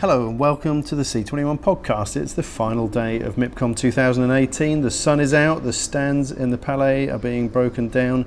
Hello and welcome to the C21 podcast. It's the final day of MIPCOM 2018. The sun is out, the stands in the Palais are being broken down,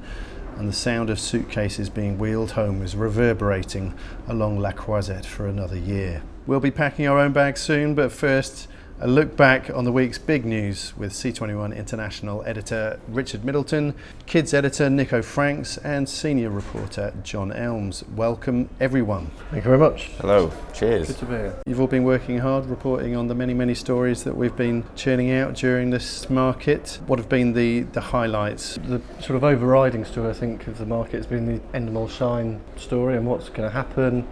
and the sound of suitcases being wheeled home is reverberating along La Croisette for another year. We'll be packing our own bags soon, but first, a look back on the week's big news with C21 International editor Richard Middleton, kids editor Nico Franks, and senior reporter John Elms. Welcome, everyone. Thank you very much. Hello, cheers. Good to be here. You've all been working hard, reporting on the many, many stories that we've been churning out during this market. What have been the, the highlights? The sort of overriding story, I think, of the market has been the Endemol Shine story and what's going to happen.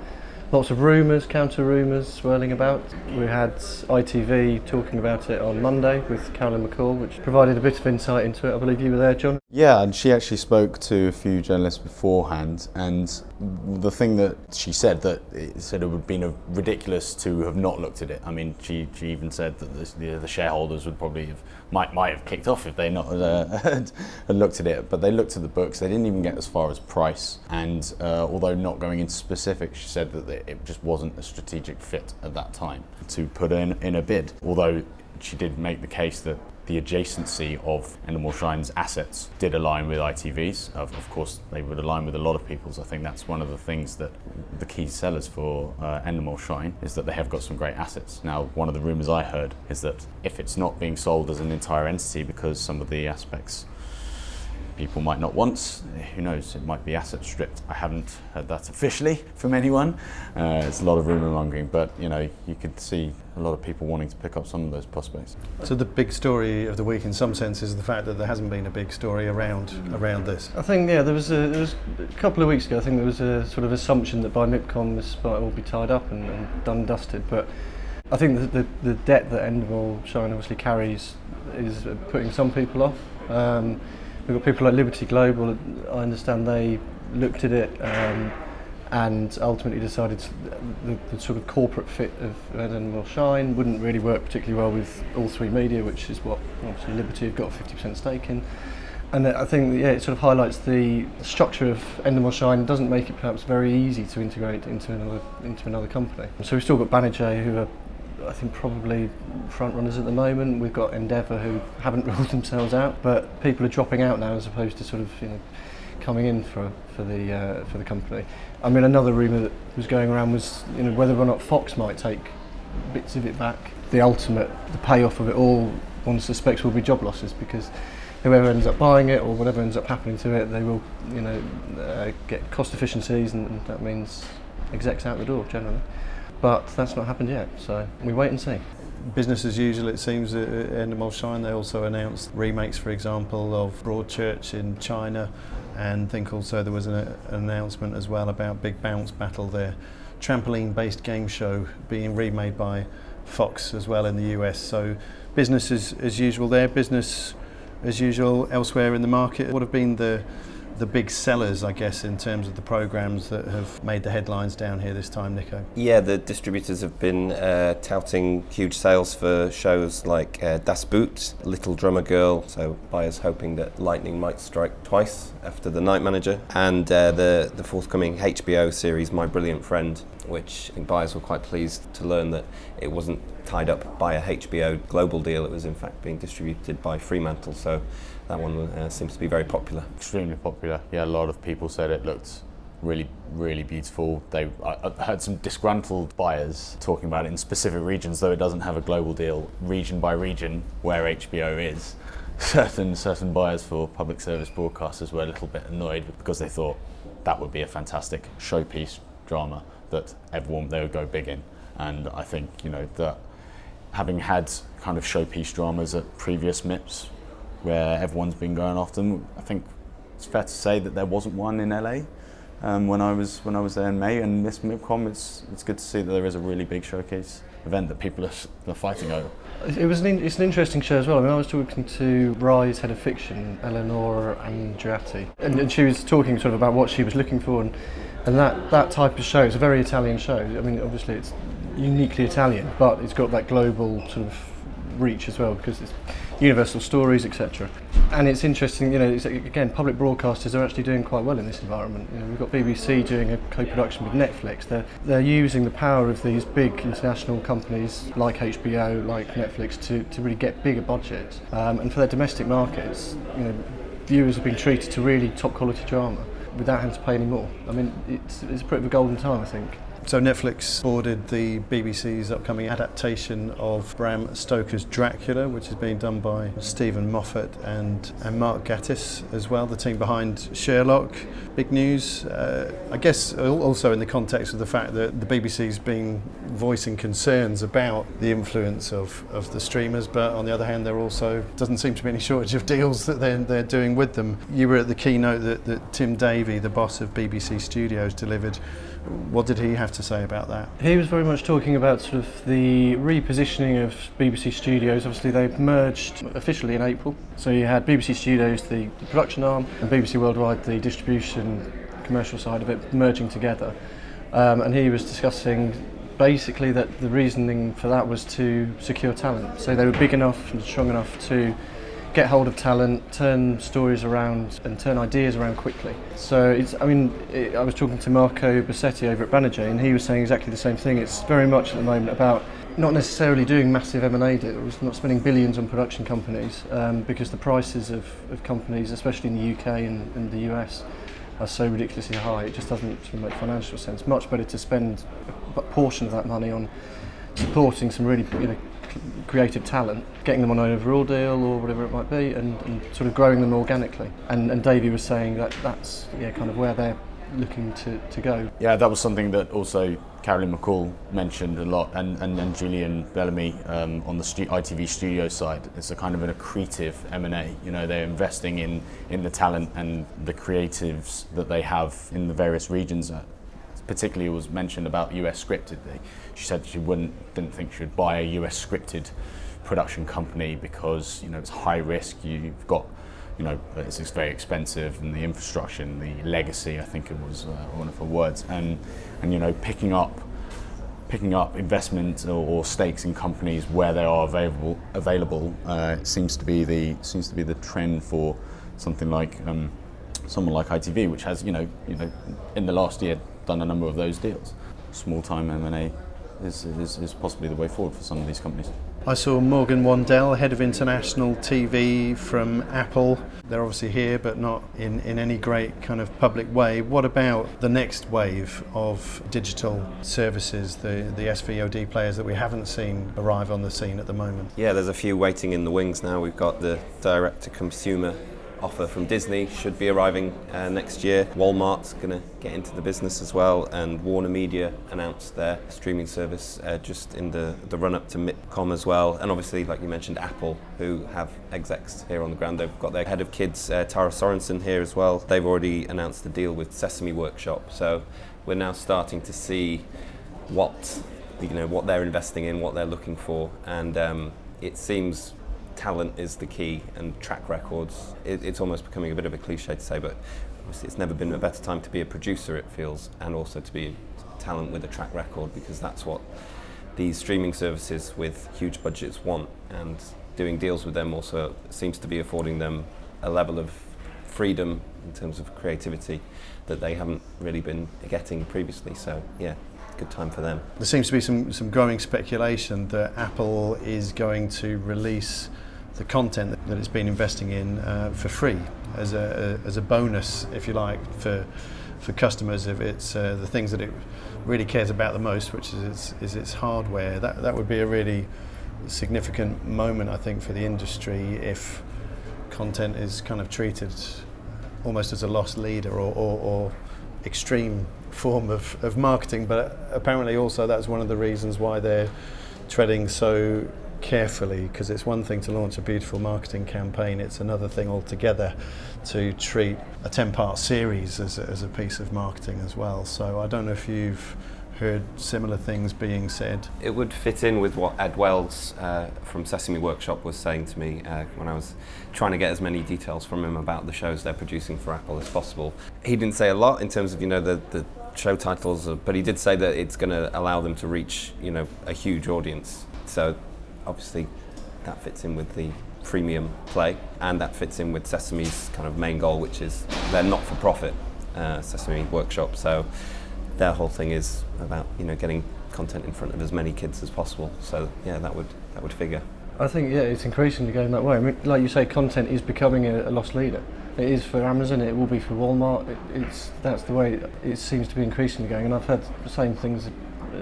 Lots of rumours, counter rumours swirling about. We had ITV talking about it on Monday with Carolyn McCall, which provided a bit of insight into it. I believe you were there, John. Yeah, and she actually spoke to a few journalists beforehand, and the thing that she said that it said it would have been ridiculous to have not looked at it. I mean, she, she even said that the, the shareholders would probably have might might have kicked off if they not uh, had, had looked at it. But they looked at the books. They didn't even get as far as price. And uh, although not going into specifics, she said that it just wasn't a strategic fit at that time to put in in a bid. Although she did make the case that the adjacency of Endemol Shine's assets did align with ITV's. Of, of, course, they would align with a lot of people's. I think that's one of the things that the key sellers for uh, Endemol Shine is that they have got some great assets. Now, one of the rumours I heard is that if it's not being sold as an entire entity because some of the aspects people might not want. Who knows? It might be asset stripped. I haven't heard that officially from anyone. Uh, it's a lot of rumour mongering, but you know, you could see a lot of people wanting to pick up some of those prospects. So the big story of the week, in some sense, is the fact that there hasn't been a big story around around this. I think yeah, there was a, there was a couple of weeks ago. I think there was a sort of assumption that by MIPCOM this might all be tied up and, and done and dusted, but. I think the, the, the debt that Endemol Shine obviously carries is putting some people off. Um, We've got people like Liberty Global. I understand they looked at it um, and ultimately decided the, the, sort of corporate fit of Endemol Shine wouldn't really work particularly well with All3Media, which is what obviously Liberty have got a 50% stake in. And I think yeah, it sort of highlights the structure of Endemol Shine doesn't make it perhaps very easy to integrate into another into another company. So we've still got Banijay who are I think probably front runners at the moment. We've got Endeavour who haven't ruled themselves out, but people are dropping out now as opposed to sort of you know coming in for for the uh, for the company. I mean, another rumor that was going around was you know whether or not Fox might take bits of it back. The ultimate, the payoff of it all, one suspects will be job losses because whoever ends up buying it or whatever ends up happening to it, they will you know uh, get cost efficiencies, and, that means execs out the door generally but that's not happened yet. So we wait and see. Business as usual, it seems, uh, uh, at Endemol Shine. They also announced remakes, for example, of Broadchurch in China, and I think also there was an, an announcement as well about Big Bounce Battle, their trampoline-based game show being remade by Fox as well in the US. So business as, as usual there, business as usual elsewhere in the market. What have been the the big sellers, I guess, in terms of the programs that have made the headlines down here this time, Nico? Yeah, the distributors have been uh, touting huge sales for shows like uh, Das Boot, Little Drummer Girl, so buyers hoping that lightning might strike twice after The Night Manager, and uh, the, the forthcoming HBO series My Brilliant Friend, which I think buyers were quite pleased to learn that it wasn't tied up by a HBO global deal, it was in fact being distributed by Fremantle. So that one uh, seems to be very popular. Extremely popular. Yeah, a lot of people said it looked really, really beautiful. They, I, have heard some disgruntled buyers talking about it in specific regions, though it doesn't have a global deal, region by region, where HBO is. Certain certain buyers for public service broadcasters were a little bit annoyed because they thought that would be a fantastic showpiece drama that everyone they would go big in. And I think you know that having had kind of showpiece dramas at previous MIPs where everyone's been going after them. I think it's fair to say that there wasn't one in LA um, when I was when I was there in May. And this MIPCOM, it's it's good to see that there is a really big showcase event that people are, are fighting over. It was an, it's an interesting show as well. I mean, I was talking to Rai's head of fiction, Eleanor Andreatta, and, and she was talking sort of about what she was looking for, and and that that type of show is a very Italian show. I mean, obviously it's uniquely Italian, but it's got that global sort of reach as well because it's universal stories, etc. and it's interesting, you know, it's, again, public broadcasters are actually doing quite well in this environment. You know, we've got BBC doing a co-production with Netflix. They're they're using the power of these big international companies like HBO, like Netflix, to, to really get bigger budgets. Um, and for their domestic markets, you know, viewers have been treated to really top quality drama without having to pay any more. I mean, it's it's a bit of a golden time, I think. So Netflix boarded the BBC's upcoming adaptation of Bram Stoker's Dracula, which is being done by Steven Moffat and, and Mark Gatiss as well, the team behind Sherlock. Big news, uh, I guess also in the context of the fact that the BBC's been voicing concerns about the influence of, of the streamers, but on the other hand, there also doesn't seem to be any shortage of deals that they're, they're doing with them. You were at the keynote that, that Tim Davie, the boss of BBC Studios, delivered what did he have to say about that? He was very much talking about sort of the repositioning of BBC Studios. Obviously, they've merged officially in April. So you had BBC Studios, the, the production arm, and BBC Worldwide, the distribution commercial side of it, merging together. Um, and he was discussing basically that the reasoning for that was to secure talent. So they were big enough and strong enough to get hold of talent, turn stories around, and turn ideas around quickly. So it's, I mean, it, I was talking to Marco Bassetti over at Banijay, and he was saying exactly the same thing. It's very much at the moment about not necessarily doing massive M&A deals, not spending billions on production companies, um, because the prices of, of companies, especially in the UK and, and the US, are so ridiculously high. It just doesn't sort of make financial sense. Much better to spend a portion of that money on supporting some really you know, creative talent, getting them on an overall deal or whatever it might be, and, and sort of growing them organically. And, and Davie was saying that that's yeah, kind of where they're looking to, to go. Yeah, that was something that also Carolyn McCall mentioned a lot, and, and, and Julian Bellamy um, on the stu- ITV studio side. It's a kind of an accretive M&A. You know, they're investing in, in the talent and the creatives that they have in the various regions. Particularly was mentioned about US scripted. She said she wouldn't didn't think she would buy a US scripted production company because you know it's high risk. You've got you know it's, it's very expensive and the infrastructure and the legacy. I think it was uh, one of her words. And and you know picking up picking up investment or, or, stakes in companies where they are available available uh, seems to be the seems to be the trend for something like um, someone like ITV, which has you know you know in the last year done a number of those deals. Small time M&A is, is, is possibly the way forward for some of these companies. I saw Morgan Wandell, head of international TV from Apple. They're obviously here, but not in, in any great kind of public way. What about the next wave of digital services, the, the SVOD players that we haven't seen arrive on the scene at the moment? Yeah, there's a few waiting in the wings now. We've got the direct to consumer offer from Disney should be arriving uh, next year. Walmart's going to get into the business as well, and Warner Media announced their streaming service uh, just in the, the run up to MIPCOM as well. And obviously, like you mentioned, Apple, who have execs here on the ground. They've got their head of kids, uh, Tara Sorensen, here as well. They've already announced a deal with Sesame Workshop, so we're now starting to see what you know what they're investing in, what they're looking for, and um, it seems talent is the key and track records. It, it's almost becoming a bit of a cliche to say, but obviously it's never been a better time to be a producer, it feels, and also to be a talent with a track record because that's what these streaming services with huge budgets want. And doing deals with them also seems to be affording them a level of freedom in terms of creativity that they haven't really been getting previously. So, yeah, good time for them. There seems to be some, some growing speculation that Apple is going to release the content that it's been investing in uh, for free as a, as a bonus, if you like, for for customers if it's uh, the things that it really cares about the most, which is its, is its hardware. That that would be a really significant moment, I think, for the industry if content is kind of treated almost as a lost leader or, or, or extreme form of, of marketing. But apparently, also that's one of the reasons why they're treading so carefully because it's one thing to launch a beautiful marketing campaign, it's another thing altogether to treat a 10 part series as a, as a piece of marketing as well. So I don't know if you've heard similar things being said. It would fit in with what Ed Wells uh, from Sesame Workshop was saying to me uh, when I was trying to get as many details from him about the shows they're producing for Apple as possible. He didn't say a lot in terms of you know the, the show titles, but he did say that it's going to allow them to reach you know a huge audience. So obviously that fits in with the freemium play, and that fits in with Sesame's kind of main goal, which is they're not for profit, uh, Sesame Workshop. So their whole thing is about you know getting content in front of as many kids as possible. So yeah, that would that would figure. I think yeah, it's increasingly going that way. I mean, like you say, content is becoming a, a lost leader. It is for Amazon. It will be for Walmart. It, it's that's the way it seems to be increasingly going. And I've heard the same things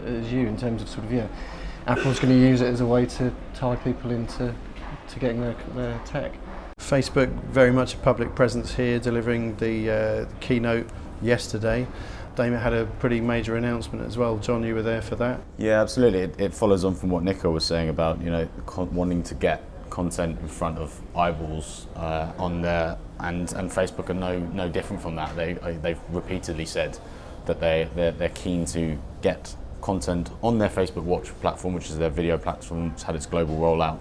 as you in terms of sort of yeah, Apple's going to use it as a way to tie people into to getting their, their tech. Facebook very much a public presence here, delivering the uh, keynote yesterday. Damon had a pretty major announcement as well. John, you were there for that. Yeah, absolutely. It, it follows on from what Nico was saying about you know con- wanting to get content in front of eyeballs uh, on there, and and Facebook are no no different from that. They they've repeatedly said that they they're, they're keen to get content on their Facebook Watch platform, which is their video platform. It's had its global rollout.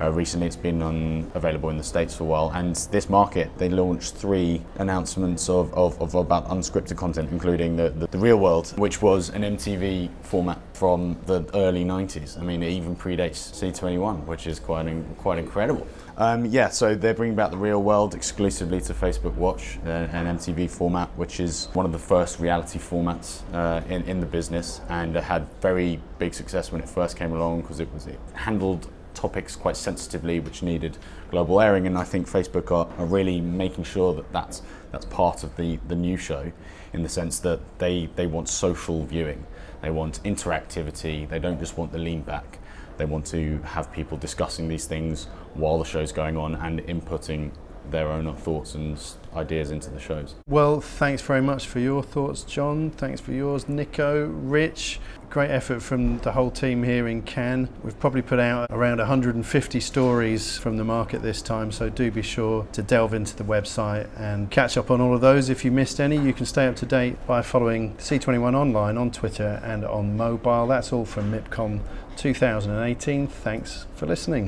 Uh, recently, it's been on, available in the States for a while. And this market, they launched three announcements of, of, of about unscripted content, including the, the, the, Real World, which was an MTV format from the early 90s. I mean, it even predates C21, which is quite, in, quite incredible. Um, yeah, so they're bringing back the Real World exclusively to Facebook Watch, uh, an MTV format, which is one of the first reality formats uh, in, in the business and it had very big success when it first came along because it was it handled topics quite sensitively which needed global airing and I think Facebook are, are really making sure that that's, that's part of the, the new show in the sense that they, they want social viewing, they want interactivity, they don't just want the lean back, they want to have people discussing these things while the show's going on and inputting their own thoughts and ideas into the shows. Well, thanks very much for your thoughts, John. Thanks for yours, Nico, Rich. Great effort from the whole team here in Cannes. We've probably put out around 150 stories from the market this time, so do be sure to delve into the website and catch up on all of those. If you missed any, you can stay up to date by following C21 online on Twitter and on mobile. That's all from MIPCOM 2018. Thanks for listening.